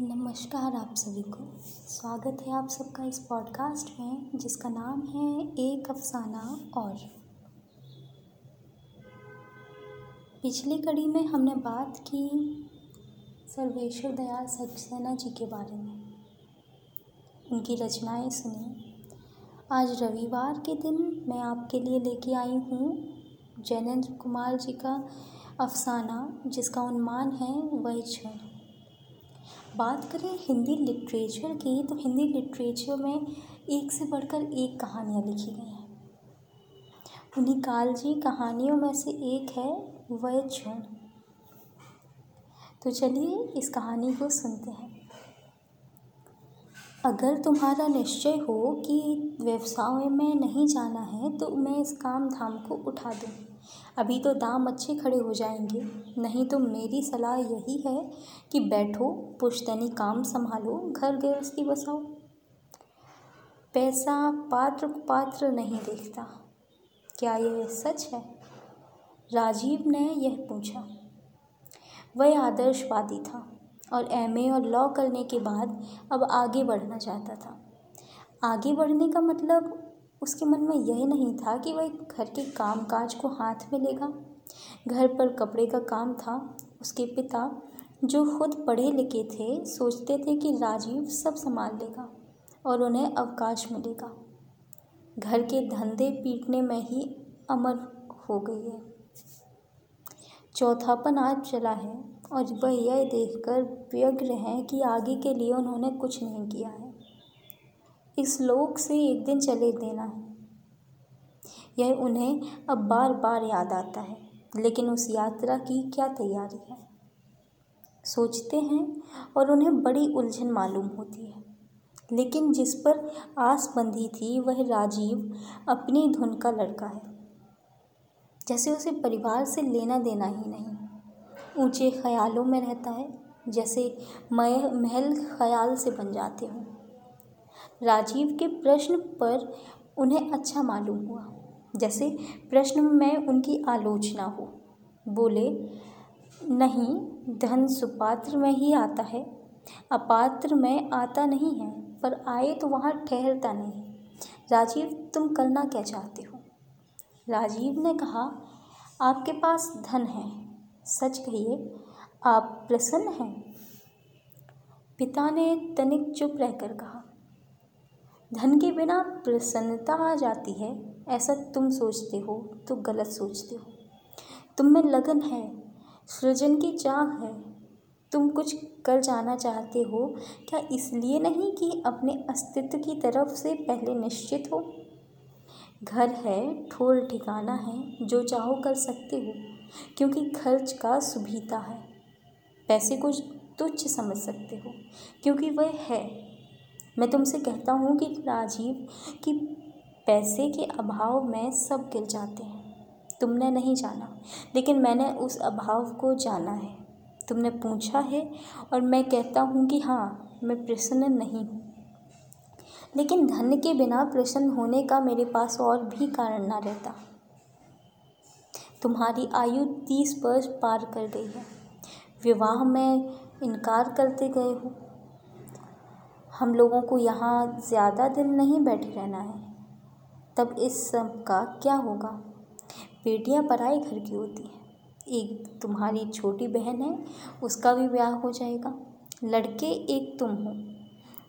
नमस्कार आप सभी को। स्वागत है आप सबका इस पॉडकास्ट में, जिसका नाम है एक अफसाना और। पिछली कड़ी में हमने बात की सर्वेश्वर दयाल सक्सेना जी के बारे में। उनकी रचनाएँ सुनी। आज रविवार के दिन मैं आपके लिए लेके आई हूँ जैनेन्द्र कुमार जी का अफसाना, जिसका उन्मान है वही क्षण। बात करें हिंदी लिटरेचर की तो हिंदी लिटरेचर में एक से बढ़कर एक कहानियाँ लिखी गई हैं। उन्हीं कालजी कहानियों में से एक है वह क्षण। तो चलिए इस कहानी को सुनते हैं। अगर तुम्हारा निश्चय हो कि व्यवसाय में नहीं जाना है तो मैं इस काम धाम को उठा दूँ। अभी तो दाम अच्छे खड़े हो जाएँगे। नहीं तो मेरी सलाह यही है कि बैठो, पुश्तैनी काम संभालो, घर गृहस्थी बसाओ। पैसा पात्र पात्र नहीं देखता। क्या यह सच है? राजीव ने यह पूछा। वह आदर्शवादी था और एमए और लॉ करने के बाद अब आगे बढ़ना चाहता था। आगे बढ़ने का मतलब उसके मन में यह नहीं था कि वह घर के काम काज को हाथ में लेगा। घर पर कपड़े का काम था। उसके पिता, जो खुद पढ़े लिखे थे, सोचते थे कि राजीव सब संभाल लेगा और उन्हें अवकाश मिलेगा। घर के धंधे पीटने में ही अमर हो गई है। चौथापन आज चला है और वह यह देखकर व्यग्र हैं कि आगे के लिए उन्होंने कुछ नहीं किया है। इस लोक से एक दिन चले देना है। यह उन्हें अब बार बार याद आता है, लेकिन उस यात्रा की क्या तैयारी है? सोचते हैं और उन्हें बड़ी उलझन मालूम होती है। लेकिन जिस पर आस बंधी थी, वह राजीव अपनी धुन का लड़का है। जैसे उसे परिवार से लेना देना ही नहीं। ऊँचे ख्यालों में रहता है, जैसे मैं महल ख्याल से बन जाते हों। राजीव के प्रश्न पर उन्हें अच्छा मालूम हुआ। जैसे, प्रश्न में उनकी आलोचना हो। बोले, नहीं, धन सुपात्र में ही आता है। अपात्र में आता नहीं है, पर आए तो वहाँ ठहरता नहीं। राजीव, तुम करना क्या चाहते हो? राजीव ने कहा, आपके पास धन है। सच कहिए, आप प्रसन्न हैं? पिता ने तनिक चुप रहकर कहा धन के बिना प्रसन्नता आ जाती है, ऐसा तुम सोचते हो तो गलत सोचते हो। तुम में लगन है, सृजन की चाह है। तुम कुछ कर जाना चाहते हो, क्या इसलिए नहीं कि अपने अस्तित्व की तरफ़ से पहले निश्चित हो? घर है, ठोल ठिकाना है, जो चाहो कर सकते हो, क्योंकि खर्च का सुभीता है। पैसे को तुच्छ समझ सकते हो, क्योंकि वह है। मैं तुमसे कहता हूँ कि राजीव, कि पैसे के अभाव में सब गिर जाते हैं। तुमने नहीं जाना, लेकिन मैंने उस अभाव को जाना है। तुमने पूछा है और मैं कहता हूँ कि हाँ मैं प्रसन्न नहीं हूँ। लेकिन धन के बिना प्रसन्न होने का मेरे पास और भी कारण ना रहता। तुम्हारी आयु तीस वर्ष पार कर गई है। विवाह में इनकार करते गए हो। हम लोगों को यहाँ ज़्यादा दिन नहीं बैठे रहना है। तब इस सब का क्या होगा? बेटियाँ पराए घर की होती हैं। एक तुम्हारी छोटी बहन है, उसका भी ब्याह हो जाएगा। लड़के एक तुम हो।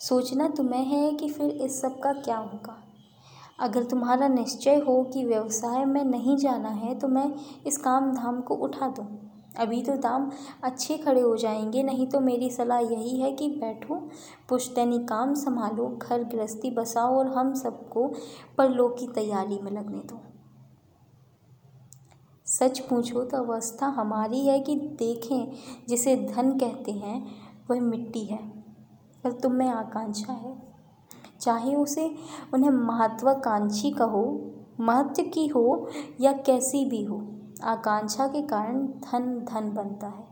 सोचना तुम्हें है कि फिर इस सब का क्या होगा? अगर तुम्हारा निश्चय हो कि व्यवसाय में नहीं जाना है तो मैं इस काम धाम को उठा दूँ। अभी तो दाम अच्छे खड़े हो जाएँगे। नहीं तो मेरी सलाह यही है कि बैठो, पुश्तैनी काम संभालो, घर गृहस्थी बसाओ और हम सबको परलोक की तैयारी में लगने दो। सच पूछो तो अवस्था हमारी है कि देखें, जिसे धन कहते हैं, वह मिट्टी है। पर तुम में आकांक्षा है। चाहे उसे उन्हें महत्वाकांक्षी कहो, महत्व की हो या कैसी भी हो आकांक्षा के कारण धन धन बनता है।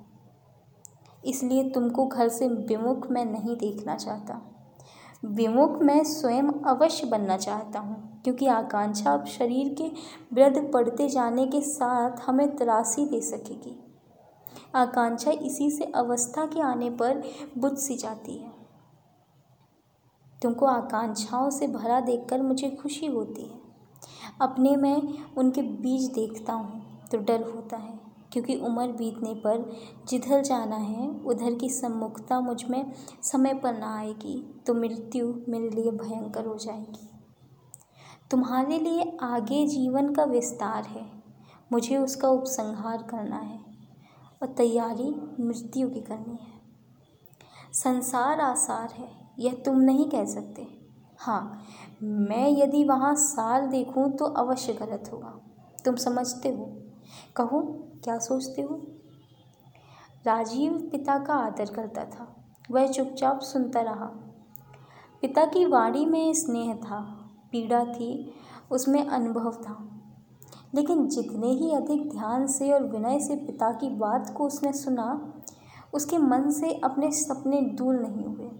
इसलिए तुमको घर से विमुख मैं नहीं देखना चाहता। विमुख मैं स्वयं अवश्य बनना चाहता हूँ, क्योंकि आकांक्षा अब शरीर के वृद्ध पड़ते जाने के साथ हमें त्रासी दे सकेगी। आकांक्षा इसी से अवस्था के आने पर बुझ सी जाती है। तुमको आकांक्षाओं से भरा देखकर मुझे खुशी होती है। अपने में उनके बीज देखता हूँ। तो डर होता है, क्योंकि उम्र बीतने पर जिधर जाना है, उधर की सम्मुखता मुझमें समय पर ना आएगी तो मृत्यु मेरे लिए भयंकर हो जाएगी। तुम्हारे लिए आगे जीवन का विस्तार है, मुझे उसका उपसंहार करना है, और तैयारी मृत्यु की करनी है। संसार आसार है, यह तुम नहीं कह सकते। हाँ मैं यदि वहाँ साल देखूँ तो अवश्य गलत होगा, तुम समझते हो। कहो, क्या सोचते हो? राजीव पिता का आदर करता था। वह चुपचाप सुनता रहा। पिता की वाणी में स्नेह था, पीड़ा थी, उसमें अनुभव था। लेकिन जितने ही अधिक ध्यान से और विनय से पिता की बात को उसने सुना, उसके मन से अपने सपने दूर नहीं हुए।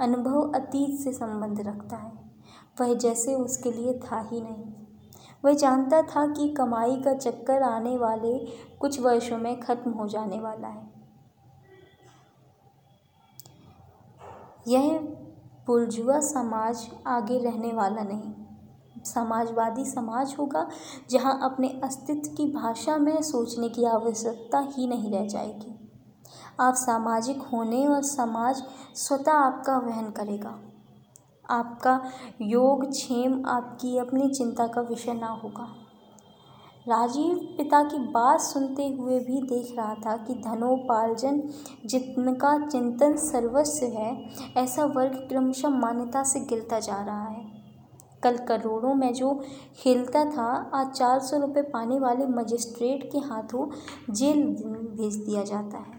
अनुभव अतीत से संबंध रखता है। वह जैसे उसके लिए था ही नहीं। वह जानता था कि कमाई का चक्कर आने वाले कुछ वर्षों में खत्म हो जाने वाला है। यह बुर्जुआ समाज आगे रहने वाला नहीं, समाजवादी समाज होगा, जहाँ अपने अस्तित्व की भाषा में सोचने की आवश्यकता ही नहीं रह जाएगी। आप सामाजिक होने और समाज स्वतः आपका वहन करेगा। आपका योग क्षेम आपकी अपनी चिंता का विषय ना होगा। राजीव पिता की बात सुनते हुए भी देख रहा था कि धनोपार्जन जिनका चिंतन सर्वस्व है, ऐसा वर्ग क्रमशः मान्यता से गिरता जा रहा है। कल करोड़ों में जो खेलता था, आज चार सौ रुपये पाने वाले मजिस्ट्रेट के हाथों जेल भेज दिया जाता है।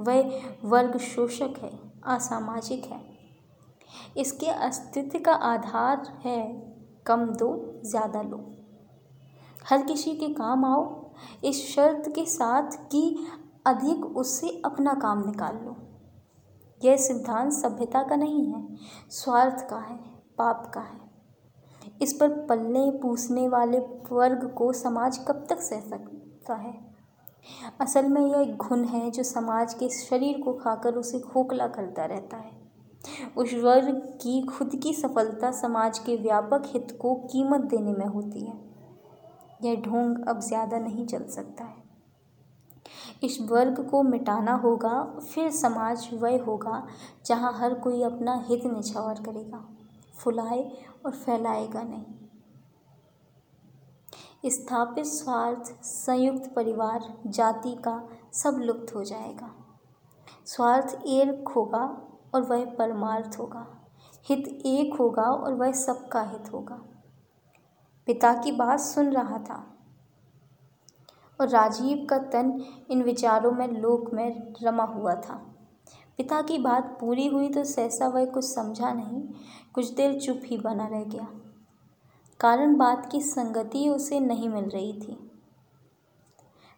वह वर्ग शोषक है, असामाजिक है। इसके अस्तित्व का आधार है कम दो, ज़्यादा लो। हर किसी के काम आओ, इस शर्त के साथ कि अधिक उससे अपना काम निकाल लो। यह सिद्धांत सभ्यता का नहीं है, स्वार्थ का है, पाप का है। इस पर पलने पूछने वाले वर्ग को समाज कब तक सह सकता है? असल में यह एक घुन है जो समाज के शरीर को खाकर उसे खोखला करता रहता है। उस वर्ग की खुद की सफलता समाज के व्यापक हित को कीमत देने में होती है। यह ढोंग अब ज़्यादा नहीं चल सकता है। इस वर्ग को मिटाना होगा, फिर समाज वह होगा जहाँ हर कोई अपना हित निछावर करेगा, फुलाए और फैलाएगा नहीं। स्थापित स्वार्थ, संयुक्त परिवार, जाति का सब लुप्त हो जाएगा। स्वार्थ एक होगा और वह परमार्थ होगा। हित एक होगा और वह सबका हित होगा। पिता की बात सुन रहा था। और राजीव का तन इन विचारों में, लोक में रमा हुआ था। पिता की बात पूरी हुई तो सहसा वह कुछ समझा नहीं, कुछ देर चुप ही बना रह गया। कारण बात की संगति उसे नहीं मिल रही थी।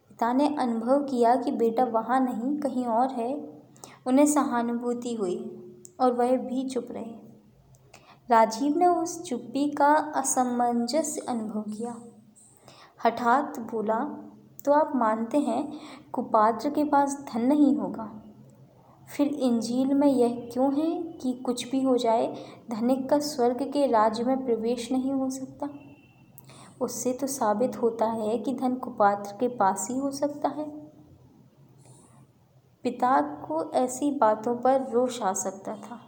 पिता ने अनुभव किया कि बेटा वहाँ नहीं, कहीं और है। उन्हें सहानुभूति हुई और वह भी चुप रहे। राजीव ने उस चुप्पी का असमंजस अनुभव किया। हठात बोला तो आप मानते हैं कुपात्र के पास धन नहीं होगा? फिर इंजील में यह क्यों है कि कुछ भी हो जाए, धनिक का स्वर्ग के राज्य में प्रवेश नहीं हो सकता? उससे तो साबित होता है कि धन कुपात्र के पास ही हो सकता है। पिता को ऐसी बातों पर रोष आ सकता था,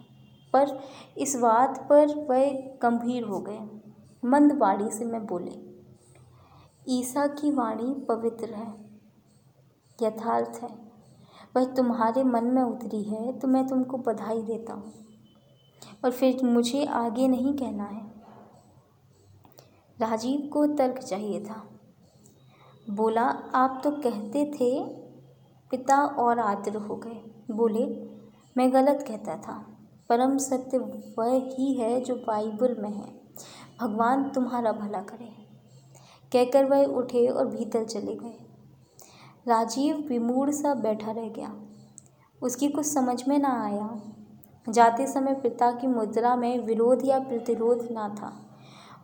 पर इस बात पर वह गंभीर हो गए। मंद वाणी से मैं बोले, ईसा की वाणी पवित्र है, यथार्थ है। वह तुम्हारे मन में उतरी है तो मैं तुमको बधाई देता हूँ, और फिर मुझे आगे नहीं कहना है। राजीव को तर्क चाहिए था। बोला, आप तो कहते थे पिता और आतर हो गए। बोले, मैं गलत कहता था। परम सत्य वह ही है जो बाइबल में है। भगवान तुम्हारा भला करे। कहकर वह उठे और भीतर चले गए। राजीव विमूढ़ सा बैठा रह गया। उसकी कुछ समझ में ना आया। जाते समय पिता की मुद्रा में विरोध या प्रतिरोध ना था।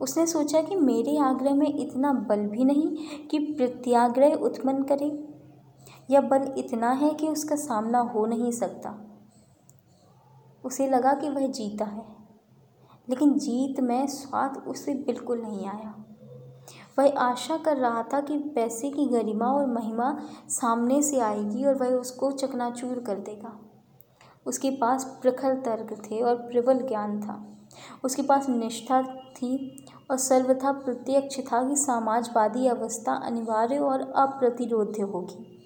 उसने सोचा कि मेरे आग्रह में इतना बल भी नहीं कि प्रत्याग्रह उत्पन्न करे। या बल इतना है कि उसका सामना हो नहीं सकता। उसे लगा कि वह जीता है, लेकिन जीत में स्वाद उसे बिल्कुल नहीं आया। वह आशा कर रहा था कि पैसे की गरिमा और महिमा सामने से आएगी और वह उसको चकनाचूर कर देगा। उसके पास प्रखर तर्क थे और प्रबल ज्ञान था। उसके पास निष्ठा थी और सर्वथा प्रत्यक्ष था कि समाजवादी अवस्था अनिवार्य और अप्रतिरोध्य होगी।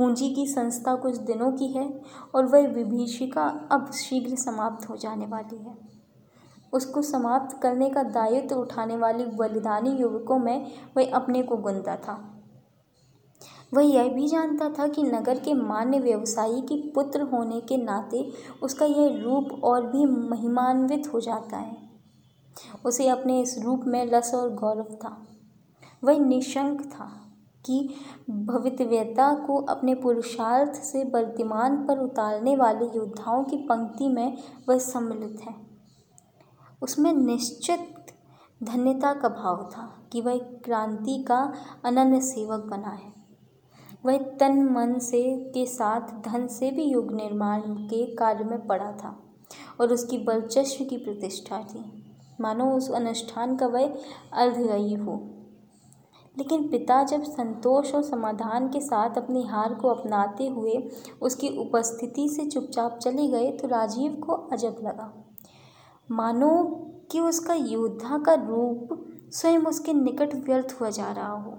पूंजी की संस्था कुछ दिनों की है और वह विभीषिका अब शीघ्र समाप्त हो जाने वाली है। उसको समाप्त करने का दायित्व उठाने वाले बलिदानी युवकों में वह अपने को गुनता था। वह यह भी जानता था कि नगर के मान्य व्यवसायी के पुत्र होने के नाते उसका यह रूप और भी महिमान्वित हो जाता है। उसे अपने इस रूप में रस और गौरव था। वह निशंक था। कि भवितव्यता को अपने पुरुषार्थ से वर्तमान पर उतारने वाले योद्धाओं की पंक्ति में वह सम्मिलित है। उसमें निश्चित धन्यता का भाव था कि वह क्रांति का अनन्य सेवक बना है। वह तन मन से के साथ धन से भी युग निर्माण के कार्य में पड़ा था और उसकी बलचस्व की प्रतिष्ठा थी। मानो उस अनुष्ठान का वह अर्धगयी हो। लेकिन पिता जब संतोष और समाधान के साथ अपनी हार को अपनाते हुए उसकी उपस्थिति से चुपचाप चले गए तो राजीव को अजब लगा। मानो कि उसका योद्धा का रूप स्वयं उसके निकट व्यर्थ हुआ जा रहा हो।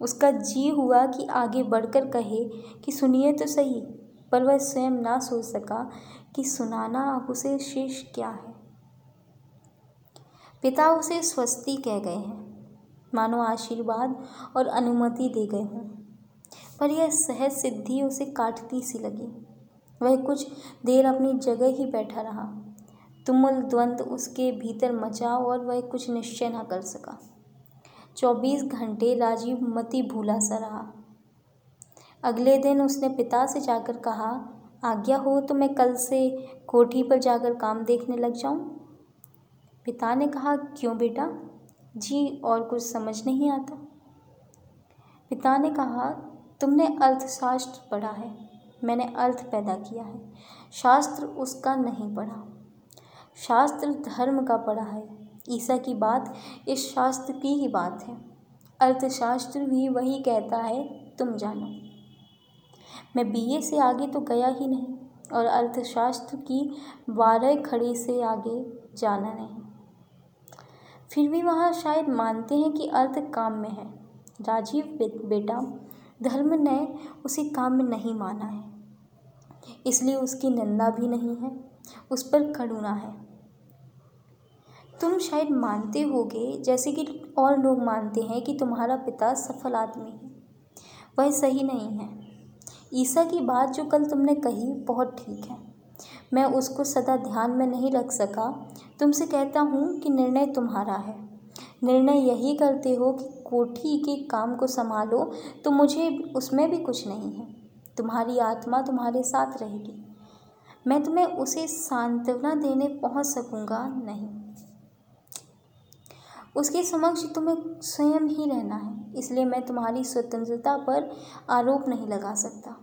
उसका जी हुआ कि आगे बढ़कर कहे कि सुनिए तो सही, पर वह स्वयं ना सोच सका कि सुनाना अब उसे शेष क्या है। पिता उसे स्वस्ति कह गए हैं। मानो आशीर्वाद और अनुमति दे गए हों। पर यह सहज सिद्धि उसे काटती सी लगी। वह कुछ देर अपनी जगह ही बैठा रहा। तुमुल द्वंद्व उसके भीतर मचा और वह कुछ निश्चय न कर सका। चौबीस घंटे राजीव मती भूला सा रहा। अगले दिन उसने पिता से जाकर कहा, आज्ञा हो तो मैं कल से कोठी पर जाकर काम देखने लग जाऊँ? पिता ने कहा, क्यों बेटा? जी और कुछ समझ नहीं आता। पिता ने कहा, तुमने अर्थशास्त्र पढ़ा है, मैंने अर्थ पैदा किया है, शास्त्र उसका नहीं पढ़ा। शास्त्र धर्म का पढ़ा है, ईसा की बात इस शास्त्र की ही बात है। अर्थशास्त्र भी वही कहता है, तुम जानो। मैं बीए से आगे तो गया ही नहीं, और अर्थशास्त्र की बारह खड़ी से आगे जाना नहीं। फिर भी वहाँ शायद मानते हैं कि अर्थ काम में है। राजीव बेटा, धर्म ने उसे काम में नहीं माना है। इसलिए उसकी निंदा भी नहीं है, उस पर करुणा है। तुम शायद मानते होगे, जैसे कि और लोग मानते हैं कि तुम्हारा पिता सफल आदमी है। वह सही नहीं है। ईसा की बात जो कल तुमने कही, बहुत ठीक है। मैं उसको सदा ध्यान में नहीं रख सका। तुमसे कहता हूँ कि निर्णय तुम्हारा है। निर्णय यही करते हो कि कोठी के काम को संभालो तो मुझे उसमें भी कुछ नहीं है। तुम्हारी आत्मा तुम्हारे साथ रहेगी। मैं तुम्हें उसे सांत्वना देने पहुँच सकूँगा नहीं। उसके समक्ष तुम्हें स्वयं ही रहना है, इसलिए मैं तुम्हारी स्वतंत्रता पर आरोप नहीं लगा सकता।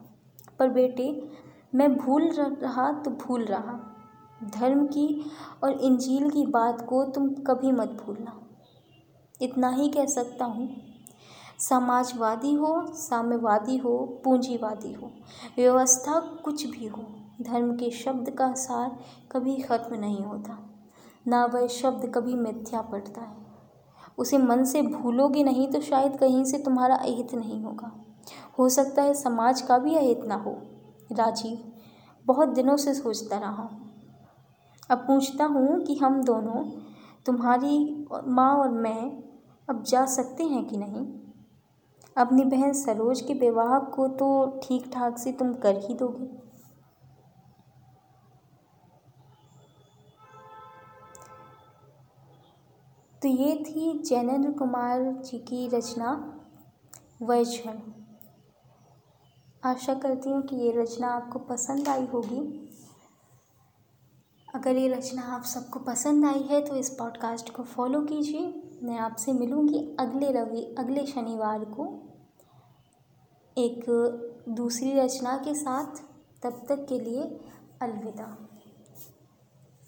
पर बेटे मैं भूल रहा तो भूल रहा। धर्म की और इंजील की बात को तुम कभी मत भूलना। इतना ही कह सकता हूँ। समाजवादी हो, साम्यवादी हो, पूंजीवादी हो, व्यवस्था कुछ भी हो, धर्म के शब्द का सार कभी खत्म नहीं होता। ना वह शब्द कभी मिथ्या पड़ता है। उसे मन से भूलोगे नहीं तो शायद कहीं से तुम्हारा अहित नहीं होगा। हो सकता है समाज का भी अहित ना हो। राजीव बहुत दिनों से सोचता रहा। अब पूछता हूँ कि हम दोनों, तुम्हारी माँ और मैं, अब जा सकते हैं कि नहीं? अपनी बहन सरोज के विवाह को तो ठीक ठाक से तुम कर ही दोगे। तो ये थी जैनेन्द्र कुमार जी की रचना वैक्षण आशा करती हूँ कि ये रचना आपको पसंद आई होगी। अगर ये रचना आप सबको पसंद आई है तो इस पॉडकास्ट को फॉलो कीजिए। मैं आपसे मिलूँगी अगले रवि, अगले शनिवार को एक दूसरी रचना के साथ। तब तक के लिए अलविदा।